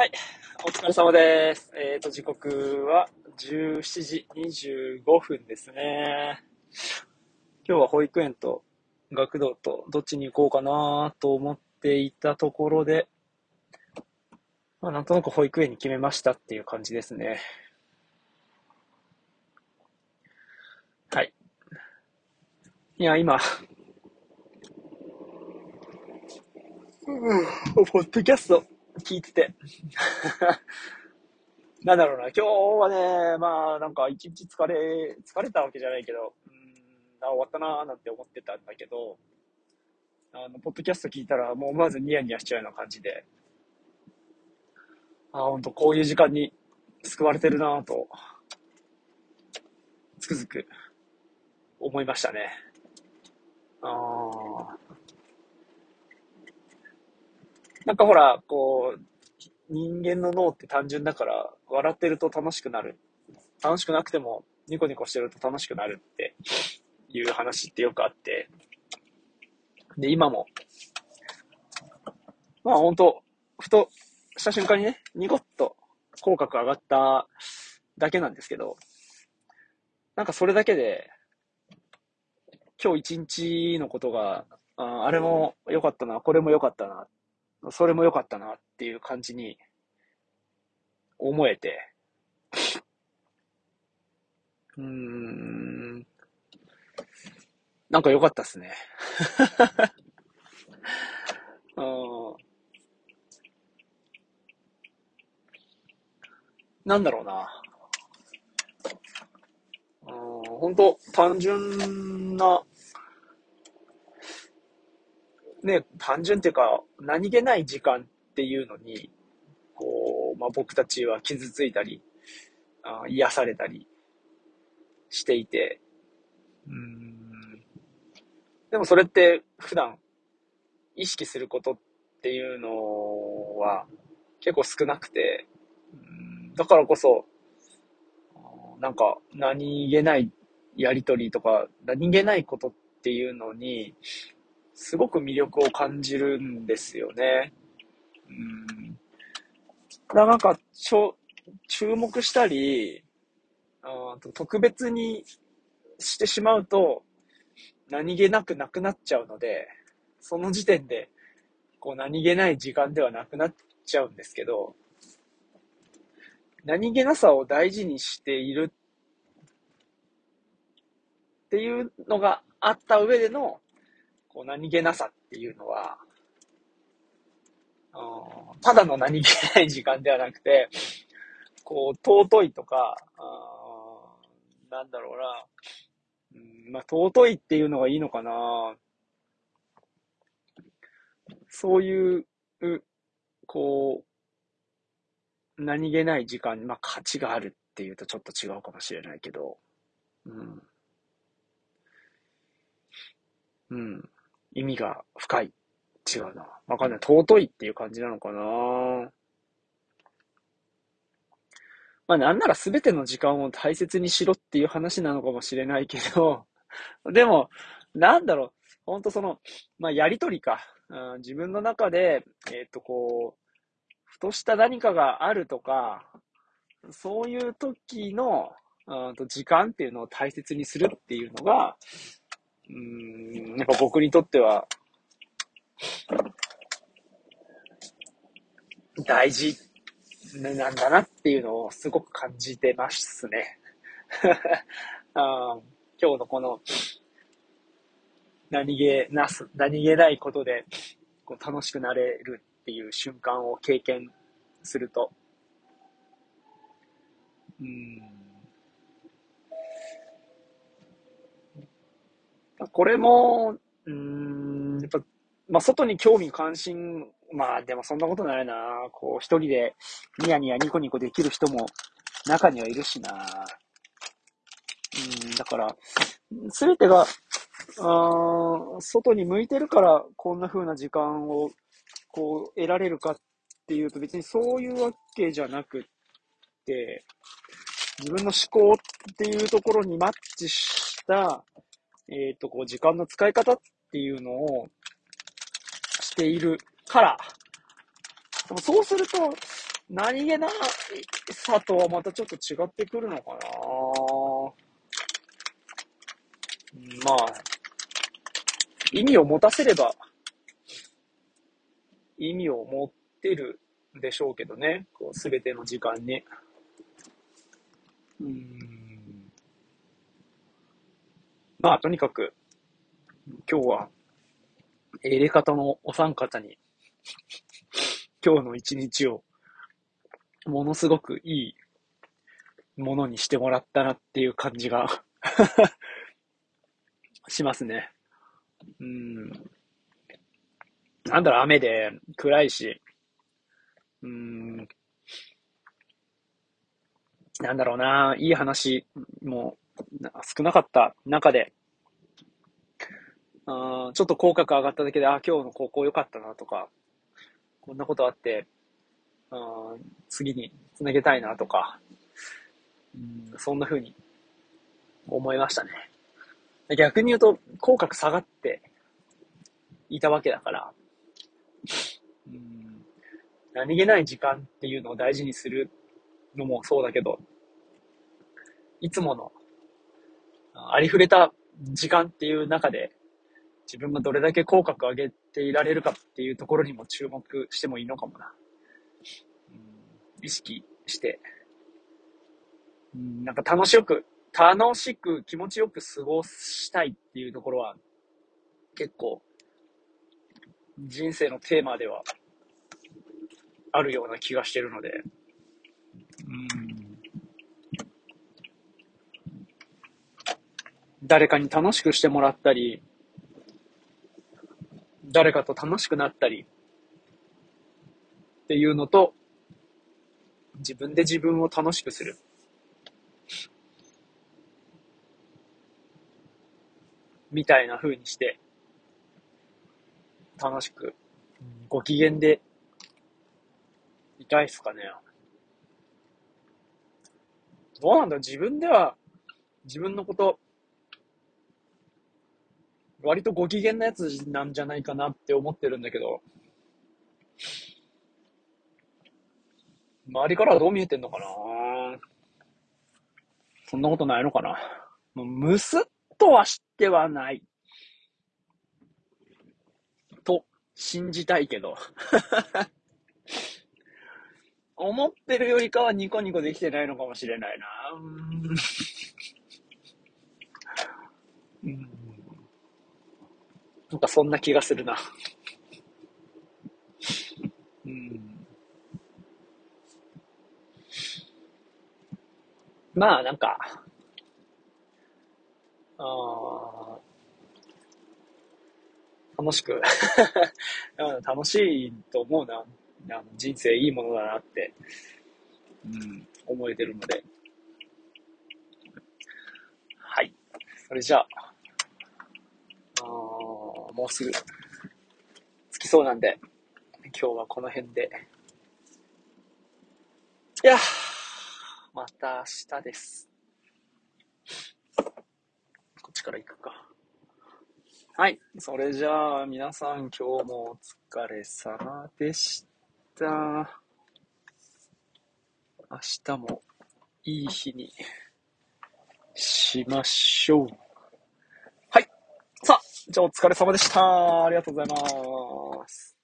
はい。お疲れ様です。えっ、と、時刻は17時25分ですね。今日は保育園と学童とどっちに行こうかなと思っていたところで、まあ、なんとなく保育園に決めましたっていう感じですね。はい。いや、今、うん、ポッドキャスト聞いてて、なんだろうな、今日はね、まあ、なんか一日疲れ、疲れたわけじゃないけど、うん、あ、終わったなーなんて思ってたんだけど、あの、ポッドキャスト聞いたら、もう思わずニヤニヤしちゃうような感じで、あ、ほんとこういう時間に救われてるなぁと、つくづく思いましたね。あー。なんかほら、こう、人間の脳って単純だから、笑ってると楽しくなる。楽しくなくても、ニコニコしてると楽しくなるっていう話ってよくあって。で、今も、まあ本当ふとした瞬間にね、ニコッと口角上がっただけなんですけど、なんかそれだけで、今日一日のことが、ああれも良かったな、これも良かったなっ、それも良かったなっていう感じに思えて、うーん、なんか良かったっすね。なんだろうな。うん、本当単純な、ね、単純っていうか、何気ない時間っていうのに、こう、まあ、僕たちは傷ついたり、あ癒されたりしていて、うん、でもそれって普段意識することっていうのは結構少なくて、うん。だからこそ、なんか何気ないやりとりとか、何気ないことっていうのに、すごく魅力を感じるんですよね。うん。だからなんか、ちょ、注目したり、あ特別にしてしまうと、何気なくなくなっちゃうので、その時点で、こう何気ない時間ではなくなっちゃうんですけど、何気なさを大事にしているっていうのがあった上での、こう何気なさっていうのは、うんただの何気ない時間ではなくて、こう、尊いとか、あーなんだろうな、うんまあ、尊いっていうのがいいのかな。そういう、うこう、何気ない時間に、まあ、価値があるっていうとちょっと違うかもしれないけど、うん。うん。意味が深い。違うな。わかんない。尊いっていう感じなのかな。まあなんなら全ての時間を大切にしろっていう話なのかもしれないけど、でも、なんだろう。ほんとその、まあやりとりか。うん、自分の中で、えっ、とこう、ふとした何かがあるとか、そういう時の、うんと時間っていうのを大切にするっていうのが、うん、やっぱ僕にとっては、大事なんだなっていうのをすごく感じてますね。あ今日のこの何気なす、何気ないことでこう楽しくなれるっていう瞬間を経験すると、うんこれも、うーん、やっぱ、まあ、外に興味関心、まあ、でもそんなことないな。こう、一人でニヤニヤニコニコできる人も中にはいるしな。うん、だから、すべてが、あー外に向いてるから、こんな風な時間を、こう、得られるかっていうと、別にそういうわけじゃなくって、自分の思考っていうところにマッチした、えっ、と、こう、時間の使い方っていうのをしているから、でもそうすると、何気なさとはまたちょっと違ってくるのかなまあ、意味を持たせれば、意味を持ってるんでしょうけどね、こうすべての時間に。うん。まあ、とにかく、今日は、入れ方のお三方に、今日の一日をものすごくいいものにしてもらったなっていう感じが しますね。うん。なんだろう、雨で暗いし、うん。なんだろうな、いい話も少なかった中で、あちょっと口角上がっただけで、あ、今日の高校良かったなとか、こんなことあって、あ次につなげたいなとか、うん、そんな風に思いましたね。逆に言うと、口角下がっていたわけだから、うん、何気ない時間っていうのを大事にするのもそうだけど、いつものありふれた時間っていう中で、自分がどれだけ口角を上げていられるかっていうところにも注目してもいいのかもな。意識して、うん、なんか楽しく、楽しく気持ちよく過ごしたいっていうところは、結構、人生のテーマでは、あるような気がしてるので、うん。誰かに楽しくしてもらったり、誰かと楽しくなったり、っていうのと、自分で自分を楽しくする。みたいな風にして、楽しく、ご機嫌でいたいっすかね。どうなんだ自分では、自分のこと、割とご機嫌なやつなんじゃないかなって思ってるんだけど、周りからはどう見えてんのかな？そんなことないのかな？もうむすっとは知ってはない。と、信じたいけど。思ってるよりかはニコニコできてないのかもしれないな。うん。なんかそんな気がするな。うん。まあ、なんか、あ楽しく 楽しいと思うな。あの人生いいものだなって、うん、思えてるので。はい。それじゃ、あもうすぐ、着きそうなんで、今日はこの辺で。いやまた明日です。こっちから行くか。はい。それじゃあ、皆さん今日もお疲れ様でした。明日もいい日にしましょう。じゃあお疲れ様でした。ありがとうございます。